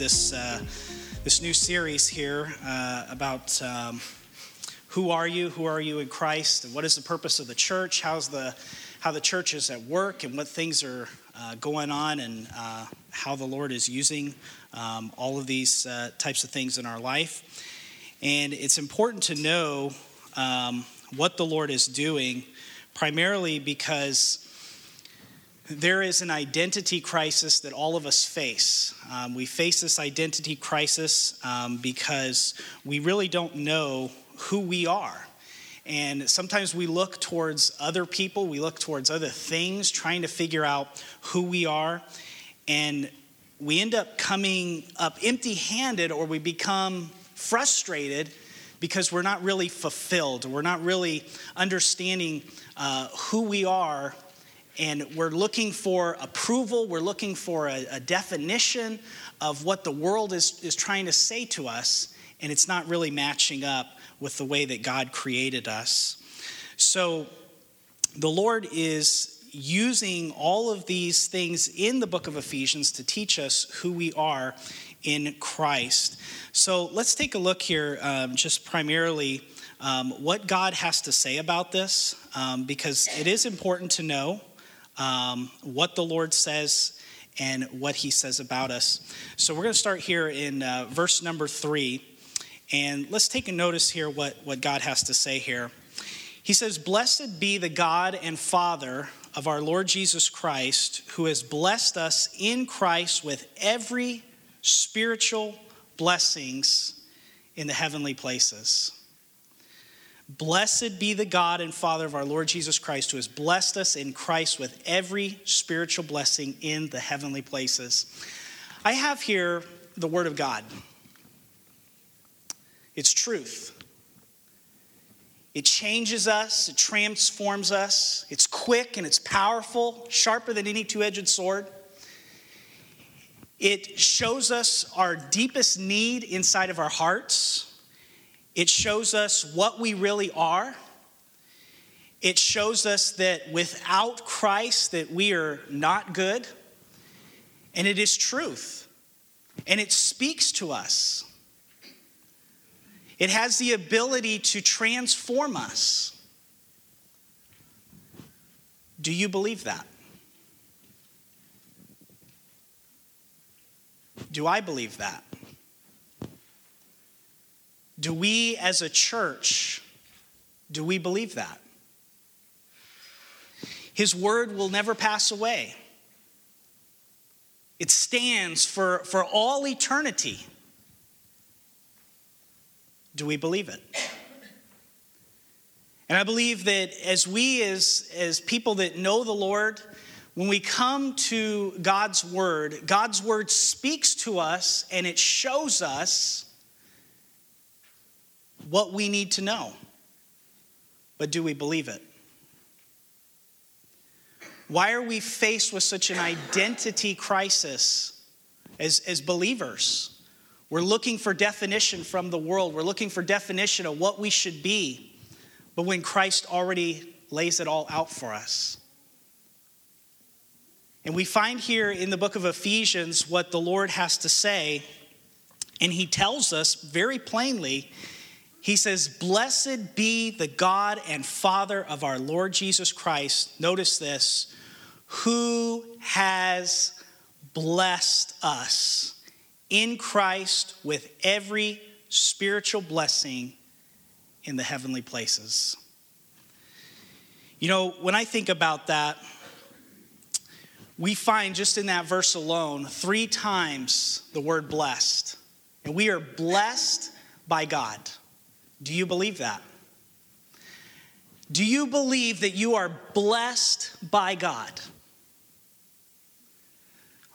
this, uh, this new series here uh, about um, who are you? Who are you in Christ? And what is the purpose of the church? How's the, how the church is at work and what things are uh, going on and uh, how the Lord is using um, all of these uh, types of things in our life. And it's important to know um, what the Lord is doing primarily because there is an identity crisis that all of us face. Um, we face this identity crisis um, because we really don't know who we are. And sometimes we look towards other people, we look towards other things, trying to figure out who we are. And we end up coming up empty handed or we become frustrated because we're not really fulfilled. We're not really understanding uh, who we are, and we're looking for approval. We're looking for a, a definition of what the world is, is trying to say to us, and it's not really matching up with the way that God created us. So the Lord is using all of these things in the book of Ephesians to teach us who we are in Christ. So let's take a look here, um, just primarily um, what God has to say about this, um, because it is important to know um, what the Lord says and what he says about us. So we're going to start here in uh, verse number three. And let's take a notice here what, what God has to say here. He says, Blessed be the God and Father of our Lord Jesus Christ, who has blessed us in Christ with every spiritual blessings in the heavenly places. Blessed be the God and Father of our Lord Jesus Christ, who has blessed us in Christ with every spiritual blessing in the heavenly places. I have here the Word of God. It's truth. It changes us, it transforms us. It's quick and it's powerful, sharper than any two edged sword. It shows us our deepest need inside of our hearts. It shows us what we really are. It shows us that without Christ that we are not good. And it is truth. And it speaks to us. It has the ability to transform us. Do you believe that? Do I believe that? Do we as a church, do we believe that? His word will never pass away. It stands for, for all eternity. Do we believe it? And I believe that as we, as, as people that know the Lord, when we come to God's Word, God's Word speaks to us and it shows us what we need to know. But do we believe it? Why are we faced with such an identity crisis as, as believers? We're looking for definition from the world. We're looking for definition of what we should be. But when Christ already lays it all out for us. And we find here in the book of Ephesians what the Lord has to say. And he tells us very plainly, he says, Blessed be the God and Father of our Lord Jesus Christ. Notice this, who has blessed us in Christ with every spiritual blessing in the heavenly places. You know, when I think about that, we find just in that verse alone three times the word blessed. And we are blessed by God. Do you believe that? Do you believe that you are blessed by God?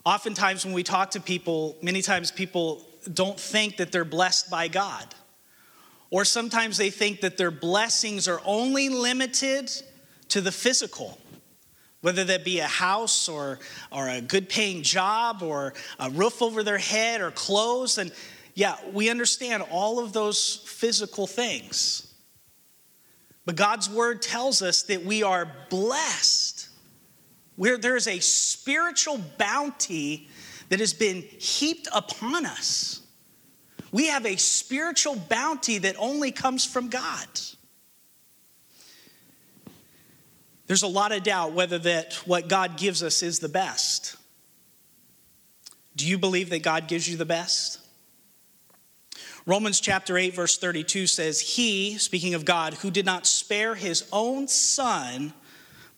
Oftentimes, when we talk to people, many times people don't think that they're blessed by God. Or sometimes they think that their blessings are only limited to the physical whether that be a house or, or a good paying job or a roof over their head or clothes. And yeah, we understand all of those physical things. But God's word tells us that we are blessed where there's a spiritual bounty that has been heaped upon us. We have a spiritual bounty that only comes from God. There's a lot of doubt whether that what God gives us is the best. Do you believe that God gives you the best? Romans chapter 8 verse 32 says, "He, speaking of God, who did not spare his own son,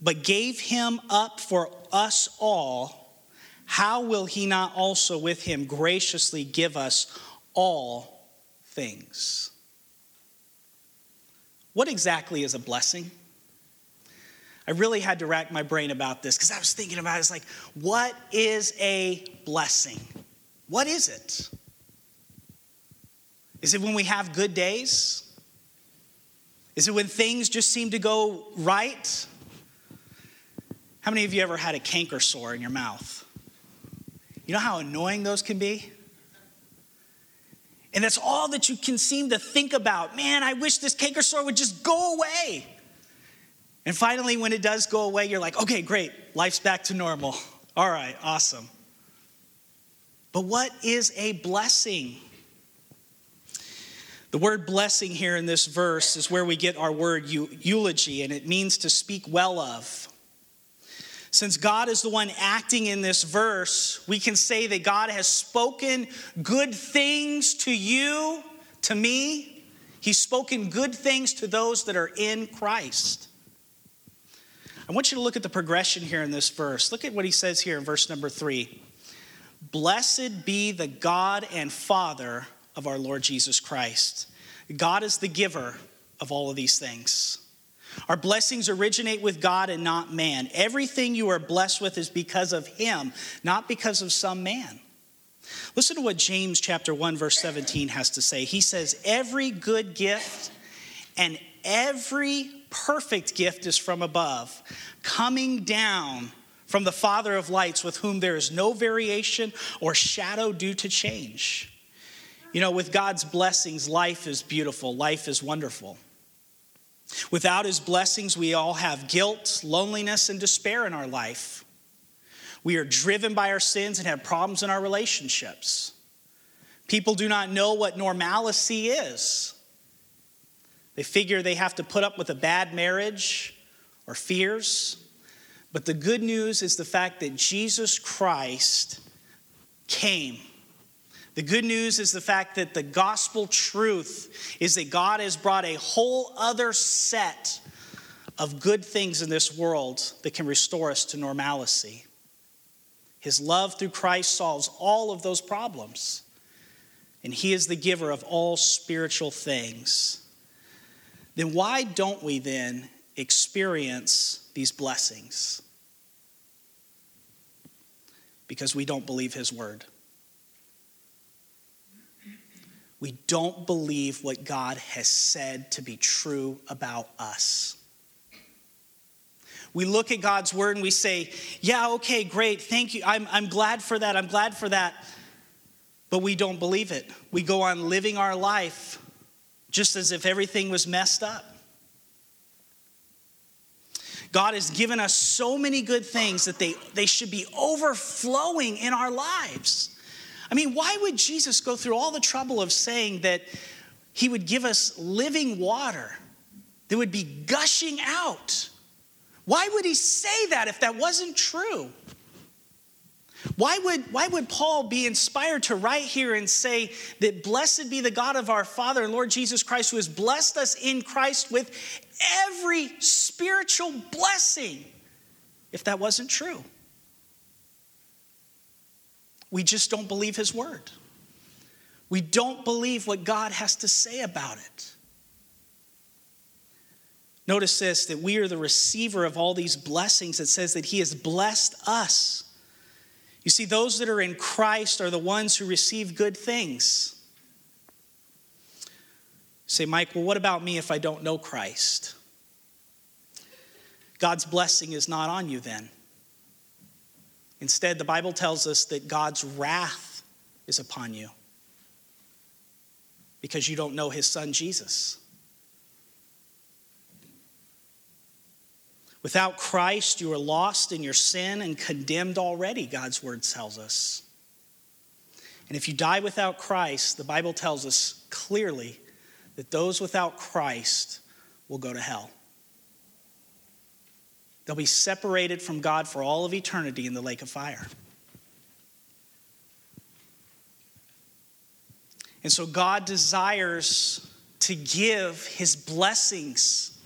but gave him up for us all, how will he not also with him graciously give us all things?" What exactly is a blessing? I really had to rack my brain about this because I was thinking about it. It's like, what is a blessing? What is it? Is it when we have good days? Is it when things just seem to go right? How many of you ever had a canker sore in your mouth? You know how annoying those can be? And that's all that you can seem to think about. Man, I wish this canker sore would just go away. And finally, when it does go away, you're like, okay, great, life's back to normal. All right, awesome. But what is a blessing? The word blessing here in this verse is where we get our word eulogy, and it means to speak well of. Since God is the one acting in this verse, we can say that God has spoken good things to you, to me. He's spoken good things to those that are in Christ. I want you to look at the progression here in this verse. Look at what he says here in verse number three Blessed be the God and Father of our Lord Jesus Christ. God is the giver of all of these things. Our blessings originate with God and not man. Everything you are blessed with is because of him, not because of some man. Listen to what James chapter 1 verse 17 has to say. He says, "Every good gift and every perfect gift is from above, coming down from the Father of lights, with whom there is no variation or shadow due to change. You know, with God's blessings, life is beautiful, life is wonderful. Without his blessings, we all have guilt, loneliness, and despair in our life. We are driven by our sins and have problems in our relationships. People do not know what normalcy is. They figure they have to put up with a bad marriage or fears. But the good news is the fact that Jesus Christ came. The good news is the fact that the gospel truth is that God has brought a whole other set of good things in this world that can restore us to normalcy. His love through Christ solves all of those problems. And He is the giver of all spiritual things then why don't we then experience these blessings? Because we don't believe his word. We don't believe what God has said to be true about us. We look at God's word and we say, Yeah, okay, great, thank you. I'm, I'm glad for that. I'm glad for that. But we don't believe it. We go on living our life just as if everything was messed up. God has given us so many good things that they, they should be overflowing in our lives. I mean, why would Jesus go through all the trouble of saying that he would give us living water that would be gushing out? Why would he say that if that wasn't true? Why would, why would Paul be inspired to write here and say that blessed be the God of our Father and Lord Jesus Christ, who has blessed us in Christ with every spiritual blessing, if that wasn't true? We just don't believe his word. We don't believe what God has to say about it. Notice this that we are the receiver of all these blessings. It says that he has blessed us. You see, those that are in Christ are the ones who receive good things. say, Mike, well, what about me if I don't know Christ? God's blessing is not on you then. Instead, the Bible tells us that God's wrath is upon you because you don't know his son Jesus. Without Christ, you are lost in your sin and condemned already, God's word tells us. And if you die without Christ, the Bible tells us clearly that those without Christ will go to hell. They'll be separated from God for all of eternity in the lake of fire. And so God desires to give his blessings.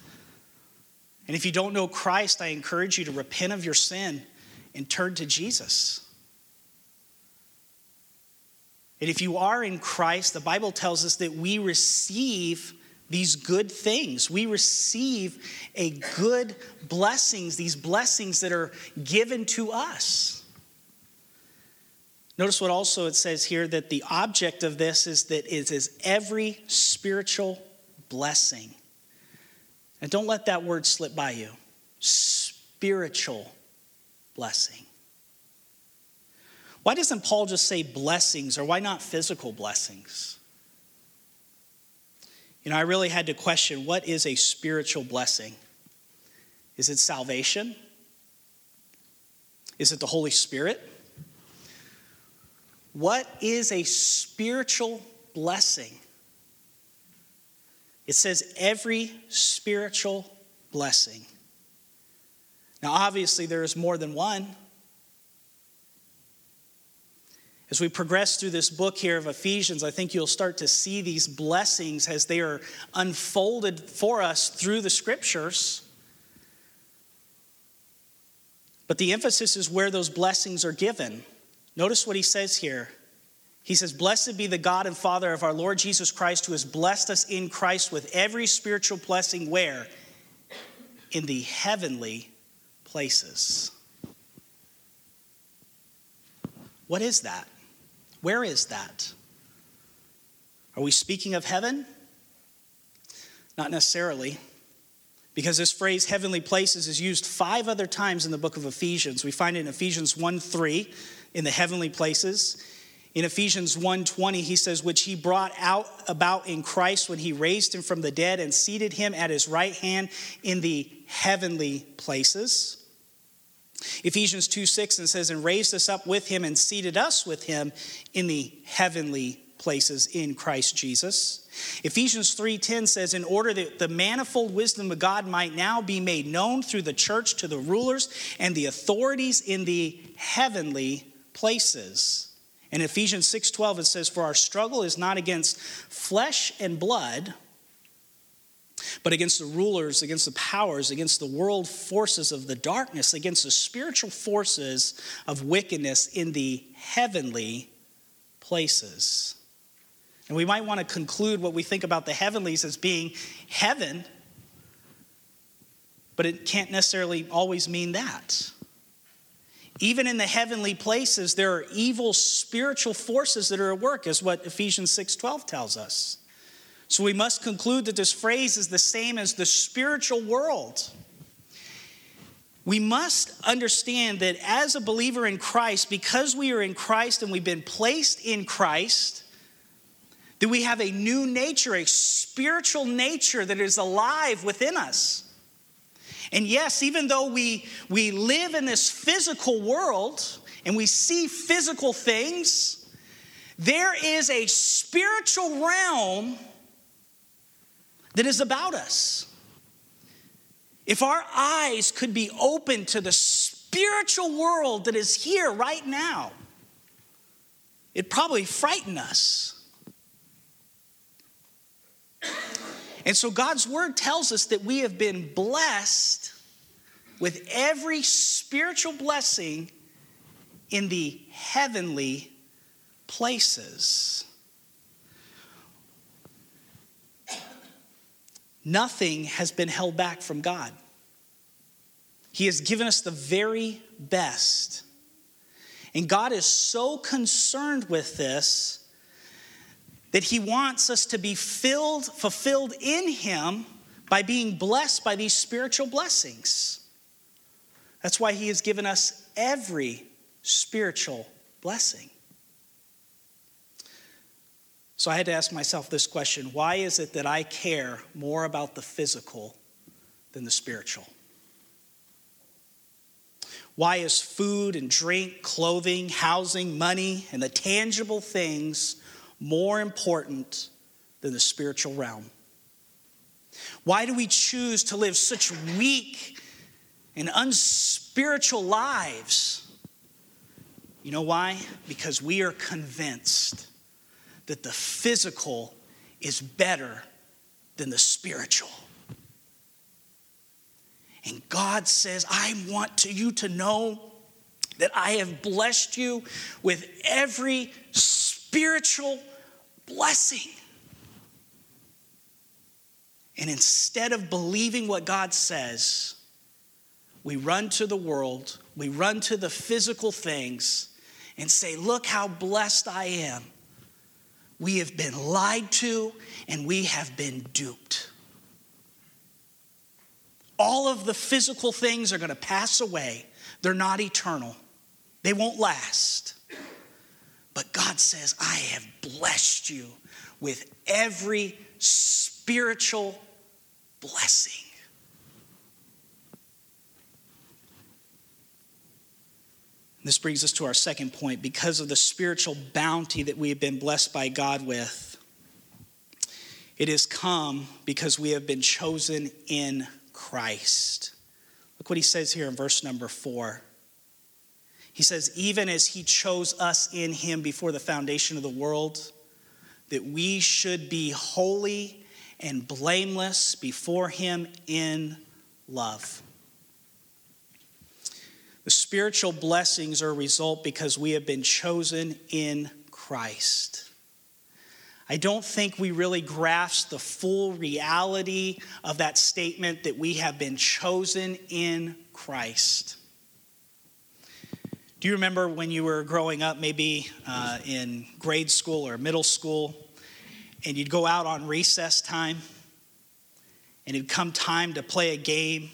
And if you don't know Christ, I encourage you to repent of your sin and turn to Jesus. And if you are in Christ, the Bible tells us that we receive these good things. We receive a good blessings, these blessings that are given to us. Notice what also it says here that the object of this is that it is every spiritual blessing. And don't let that word slip by you. Spiritual blessing. Why doesn't Paul just say blessings or why not physical blessings? You know, I really had to question what is a spiritual blessing? Is it salvation? Is it the Holy Spirit? What is a spiritual blessing? It says every spiritual blessing. Now, obviously, there is more than one. As we progress through this book here of Ephesians, I think you'll start to see these blessings as they are unfolded for us through the scriptures. But the emphasis is where those blessings are given. Notice what he says here. He says, Blessed be the God and Father of our Lord Jesus Christ, who has blessed us in Christ with every spiritual blessing where? In the heavenly places. What is that? Where is that? Are we speaking of heaven? Not necessarily. Because this phrase heavenly places is used five other times in the book of Ephesians. We find it in Ephesians 1 3 in the heavenly places. In Ephesians 1:20 he says which he brought out about in Christ when he raised him from the dead and seated him at his right hand in the heavenly places. Ephesians 2 6 and says, and raised us up with him and seated us with him in the heavenly places in Christ Jesus. Ephesians 3:10 says in order that the manifold wisdom of God might now be made known through the church to the rulers and the authorities in the heavenly places. In Ephesians 6:12 it says for our struggle is not against flesh and blood but against the rulers, against the powers, against the world forces of the darkness, against the spiritual forces of wickedness in the heavenly places. And we might want to conclude what we think about the heavenlies as being heaven, but it can't necessarily always mean that. Even in the heavenly places, there are evil spiritual forces that are at work, is what Ephesians 6:12 tells us. So we must conclude that this phrase is the same as the spiritual world. We must understand that as a believer in Christ, because we are in Christ and we've been placed in Christ, that we have a new nature, a spiritual nature that is alive within us. And yes, even though we, we live in this physical world and we see physical things, there is a spiritual realm that is about us. If our eyes could be open to the spiritual world that is here right now, it'd probably frighten us. And so God's word tells us that we have been blessed with every spiritual blessing in the heavenly places. Nothing has been held back from God. He has given us the very best. And God is so concerned with this that he wants us to be filled, fulfilled in him by being blessed by these spiritual blessings. That's why he has given us every spiritual blessing. So I had to ask myself this question why is it that I care more about the physical than the spiritual? Why is food and drink, clothing, housing, money, and the tangible things more important than the spiritual realm? Why do we choose to live such weak and unspiritual lives? You know why? Because we are convinced that the physical is better than the spiritual. And God says, I want to you to know that I have blessed you with every spiritual blessing. And instead of believing what God says, we run to the world, we run to the physical things, and say, Look how blessed I am. We have been lied to and we have been duped. All of the physical things are going to pass away, they're not eternal, they won't last. But God says, I have blessed you with every spiritual blessing. This brings us to our second point. Because of the spiritual bounty that we have been blessed by God with, it has come because we have been chosen in Christ. Look what he says here in verse number four. He says, Even as he chose us in him before the foundation of the world, that we should be holy and blameless before him in love. The spiritual blessings are a result because we have been chosen in Christ. I don't think we really grasp the full reality of that statement that we have been chosen in Christ. Do you remember when you were growing up, maybe uh, in grade school or middle school, and you'd go out on recess time, and it'd come time to play a game,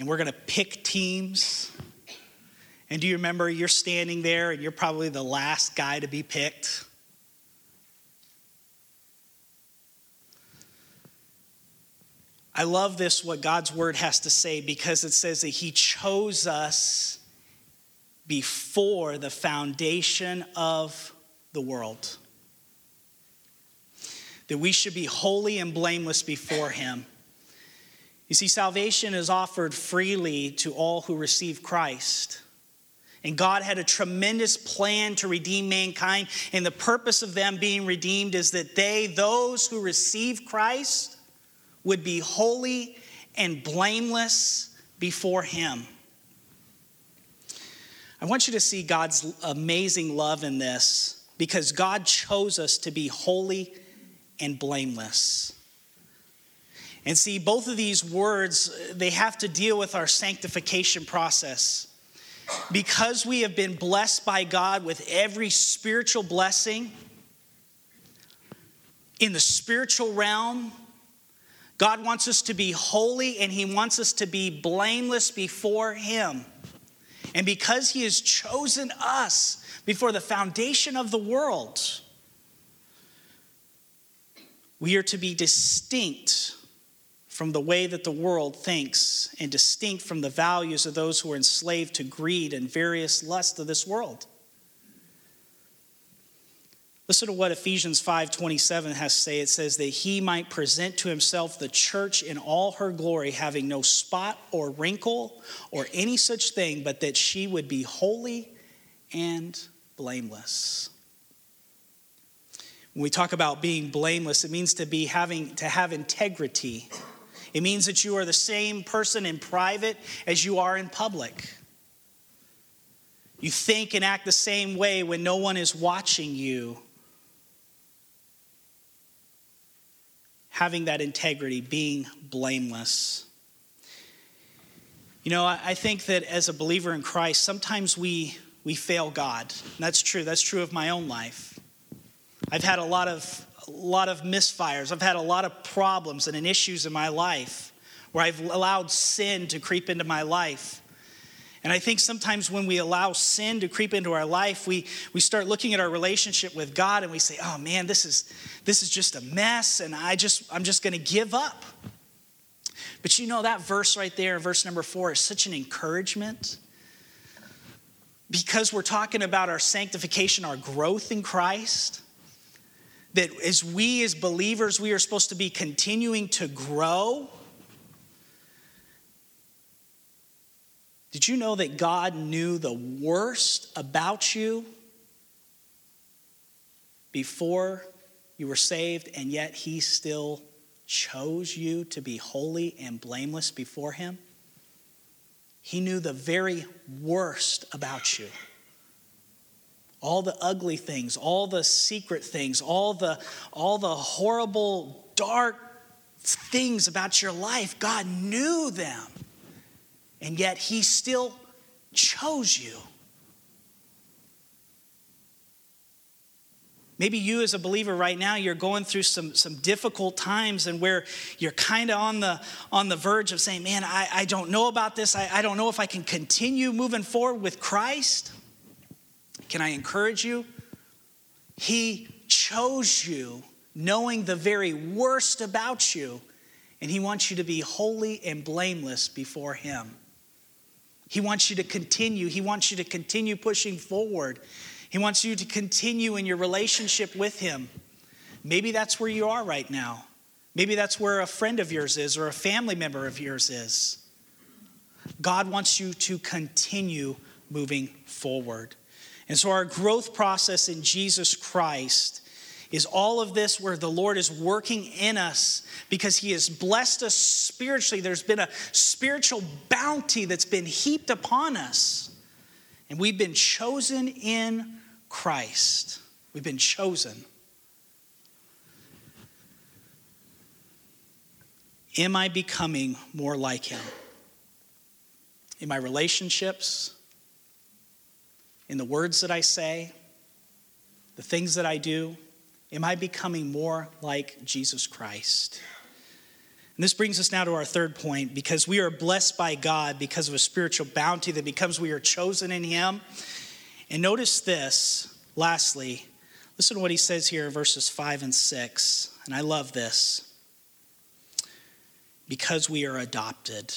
and we're going to pick teams. And do you remember you're standing there and you're probably the last guy to be picked? I love this, what God's word has to say, because it says that He chose us before the foundation of the world. That we should be holy and blameless before Him. You see, salvation is offered freely to all who receive Christ. And God had a tremendous plan to redeem mankind. And the purpose of them being redeemed is that they, those who receive Christ, would be holy and blameless before Him. I want you to see God's amazing love in this because God chose us to be holy and blameless. And see, both of these words, they have to deal with our sanctification process. Because we have been blessed by God with every spiritual blessing in the spiritual realm, God wants us to be holy and He wants us to be blameless before Him. And because He has chosen us before the foundation of the world, we are to be distinct from the way that the world thinks and distinct from the values of those who are enslaved to greed and various lusts of this world. Listen to what Ephesians 5:27 has to say. It says that he might present to himself the church in all her glory, having no spot or wrinkle or any such thing, but that she would be holy and blameless. When we talk about being blameless, it means to be having to have integrity it means that you are the same person in private as you are in public. You think and act the same way when no one is watching you. Having that integrity, being blameless. You know, I think that as a believer in Christ, sometimes we, we fail God. And that's true. That's true of my own life. I've had a lot of a lot of misfires. I've had a lot of problems and issues in my life where I've allowed sin to creep into my life. And I think sometimes when we allow sin to creep into our life, we, we start looking at our relationship with God and we say, oh man, this is, this is just a mess and I just, I'm just going to give up. But you know, that verse right there, verse number four, is such an encouragement because we're talking about our sanctification, our growth in Christ, that as we as believers, we are supposed to be continuing to grow. Did you know that God knew the worst about you before you were saved, and yet He still chose you to be holy and blameless before Him? He knew the very worst about you. All the ugly things, all the secret things, all the, all the horrible, dark things about your life, God knew them. And yet He still chose you. Maybe you, as a believer right now, you're going through some, some difficult times and where you're kind of on the, on the verge of saying, Man, I, I don't know about this. I, I don't know if I can continue moving forward with Christ. Can I encourage you? He chose you knowing the very worst about you, and He wants you to be holy and blameless before Him. He wants you to continue, He wants you to continue pushing forward. He wants you to continue in your relationship with Him. Maybe that's where you are right now. Maybe that's where a friend of yours is or a family member of yours is. God wants you to continue moving forward. And so, our growth process in Jesus Christ is all of this where the Lord is working in us because He has blessed us spiritually. There's been a spiritual bounty that's been heaped upon us. And we've been chosen in Christ. We've been chosen. Am I becoming more like Him? In my relationships, in the words that I say, the things that I do, am I becoming more like Jesus Christ? And this brings us now to our third point because we are blessed by God because of a spiritual bounty that becomes we are chosen in Him. And notice this, lastly, listen to what he says here in verses 5 and 6. And I love this. Because we are adopted.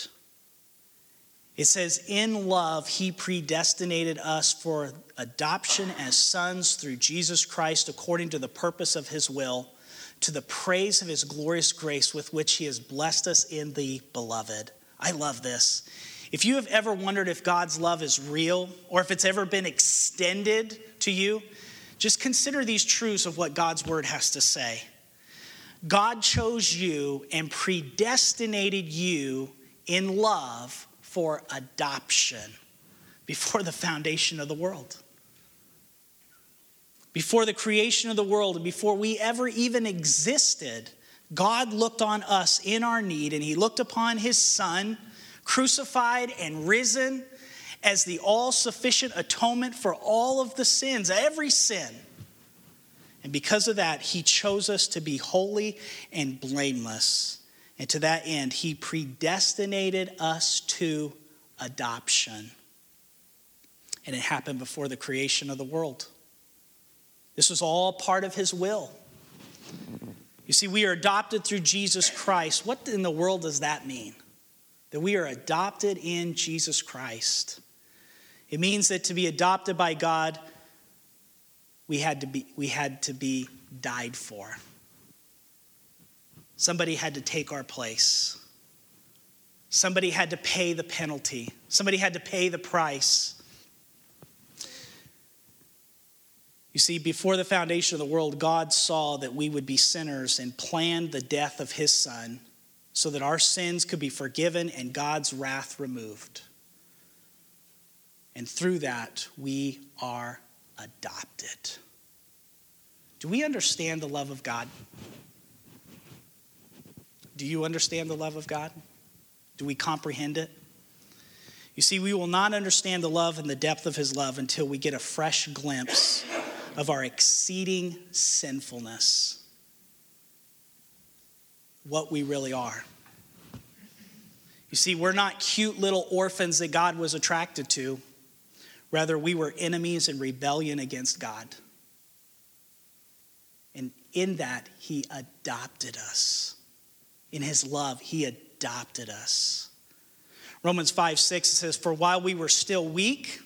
It says, In love, he predestinated us for adoption as sons through Jesus Christ according to the purpose of his will, to the praise of his glorious grace with which he has blessed us in the beloved. I love this. If you have ever wondered if God's love is real or if it's ever been extended to you, just consider these truths of what God's word has to say. God chose you and predestinated you in love for adoption before the foundation of the world. Before the creation of the world and before we ever even existed, God looked on us in our need and He looked upon His Son crucified and risen as the all sufficient atonement for all of the sins, every sin. And because of that, he chose us to be holy and blameless. And to that end, he predestinated us to adoption. And it happened before the creation of the world. This was all part of his will. You see, we are adopted through Jesus Christ. What in the world does that mean? that we are adopted in Jesus Christ. It means that to be adopted by God, we had to be, we had to be died for. Somebody had to take our place. Somebody had to pay the penalty. Somebody had to pay the price. You see, before the foundation of the world, God saw that we would be sinners and planned the death of his son so that our sins could be forgiven and God's wrath removed. And through that, we are adopted. Do we understand the love of God? Do you understand the love of God? Do we comprehend it? You see, we will not understand the love and the depth of His love until we get a fresh glimpse of our exceeding sinfulness what we really are. You see, we're not cute little orphans that God was attracted to. Rather, we were enemies in rebellion against God. And in that, He adopted us. In His love, He adopted us. Romans 5 6 says, For while we were still weak,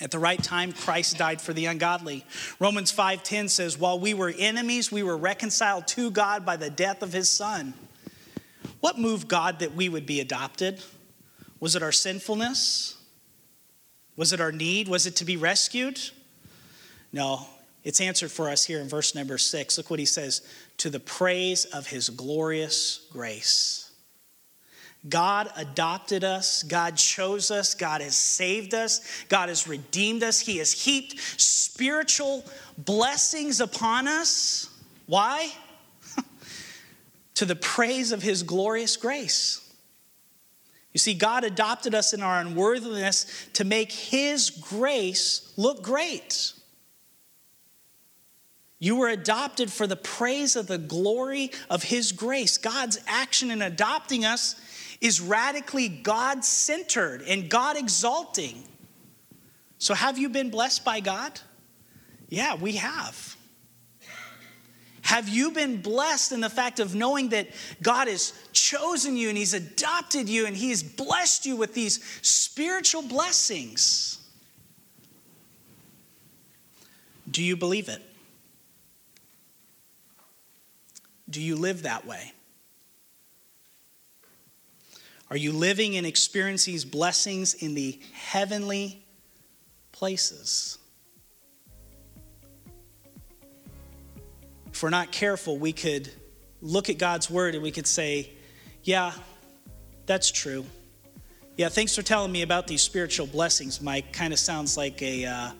At the right time, Christ died for the ungodly. Romans 5:10 says, "While we were enemies, we were reconciled to God by the death of his son." What moved God that we would be adopted? Was it our sinfulness? Was it our need? Was it to be rescued? No, it's answered for us here in verse number six. Look what he says to the praise of his glorious grace. God adopted us. God chose us. God has saved us. God has redeemed us. He has heaped spiritual blessings upon us. Why? to the praise of His glorious grace. You see, God adopted us in our unworthiness to make His grace look great. You were adopted for the praise of the glory of His grace. God's action in adopting us is radically God centered and God exalting. So, have you been blessed by God? Yeah, we have. Have you been blessed in the fact of knowing that God has chosen you and He's adopted you and He's blessed you with these spiritual blessings? Do you believe it? Do you live that way? Are you living and experiencing these blessings in the heavenly places? If we're not careful, we could look at God's word and we could say, Yeah, that's true. Yeah, thanks for telling me about these spiritual blessings, Mike. Kind of sounds like a, uh,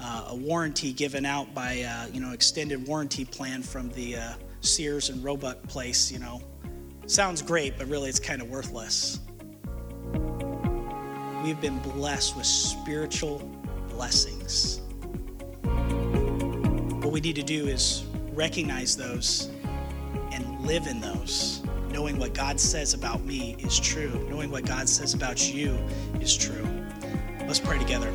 uh, a warranty given out by, uh, you know, extended warranty plan from the uh, Sears and Roebuck place, you know. Sounds great, but really it's kind of worthless. We've been blessed with spiritual blessings. What we need to do is recognize those and live in those, knowing what God says about me is true, knowing what God says about you is true. Let's pray together.